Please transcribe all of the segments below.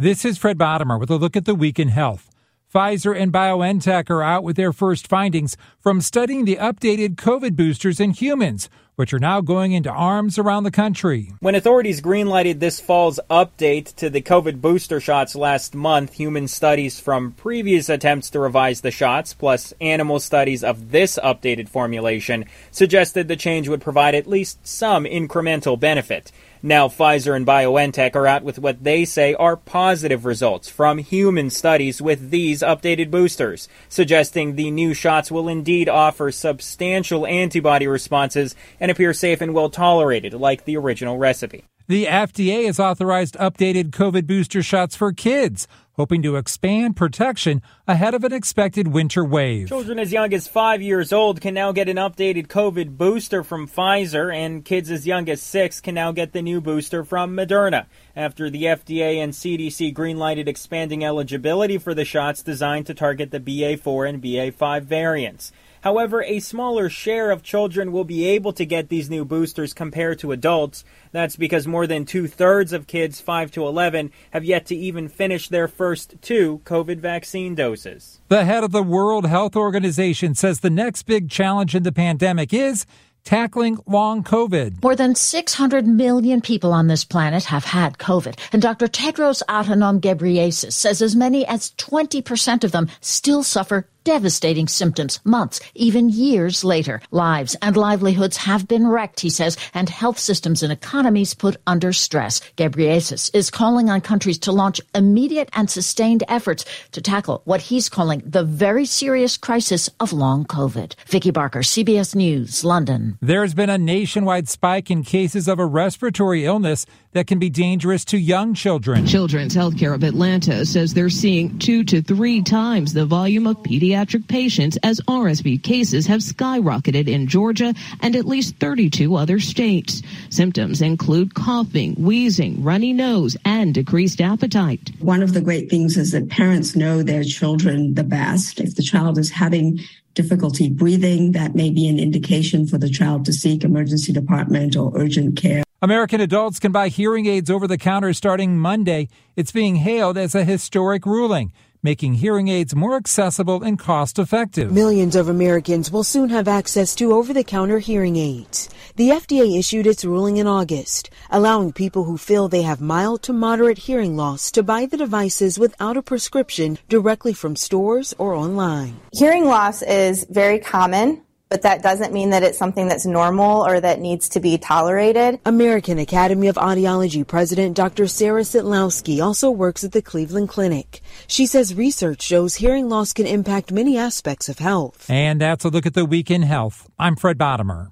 This is Fred Bottomer with a look at the week in health. Pfizer and BioNTech are out with their first findings from studying the updated COVID boosters in humans, which are now going into arms around the country. When authorities greenlighted this fall's update to the COVID booster shots last month, human studies from previous attempts to revise the shots, plus animal studies of this updated formulation, suggested the change would provide at least some incremental benefit. Now, Pfizer and BioNTech are out with what they say are positive results from human studies with these updated boosters, suggesting the new shots will indeed offer substantial antibody responses and appear safe and well tolerated, like the original recipe. The FDA has authorized updated COVID booster shots for kids, hoping to expand protection ahead of an expected winter wave. Children as young as five years old can now get an updated COVID booster from Pfizer, and kids as young as six can now get the new booster from Moderna. After the FDA and CDC greenlighted expanding eligibility for the shots designed to target the BA4 and BA5 variants. However, a smaller share of children will be able to get these new boosters compared to adults. That's because more than two thirds of kids 5 to 11 have yet to even finish their first two COVID vaccine doses. The head of the World Health Organization says the next big challenge in the pandemic is tackling long COVID. More than 600 million people on this planet have had COVID, and Dr. Tedros Adhanom Ghebreyesus says as many as 20% of them still suffer devastating symptoms months, even years later. Lives and livelihoods have been wrecked, he says, and health systems and economies put under stress. Ghebreyesus is calling on countries to launch immediate and sustained efforts to tackle what he's calling the very serious crisis of long COVID. Vicki Barker, CBS News, London. There's been a nationwide spike in cases of a respiratory illness that can be dangerous to young children. Children's Healthcare of Atlanta says they're seeing two to three times the volume of pediatric patients as RSV cases have skyrocketed in Georgia and at least 32 other states. Symptoms include coughing, wheezing, runny nose, and decreased appetite. One of the great things is that parents know their children the best. If the child is having difficulty breathing, that may be an indication for the child to seek emergency department or urgent care. American adults can buy hearing aids over the counter starting Monday. It's being hailed as a historic ruling, making hearing aids more accessible and cost effective. Millions of Americans will soon have access to over the counter hearing aids. The FDA issued its ruling in August, allowing people who feel they have mild to moderate hearing loss to buy the devices without a prescription directly from stores or online. Hearing loss is very common but that doesn't mean that it's something that's normal or that needs to be tolerated. American Academy of Audiology President Dr. Sarah Sydlowski also works at the Cleveland Clinic. She says research shows hearing loss can impact many aspects of health. And that's a look at the week in health. I'm Fred Bottomer.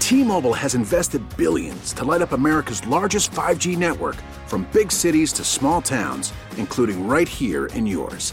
T-Mobile has invested billions to light up America's largest 5G network from big cities to small towns, including right here in yours.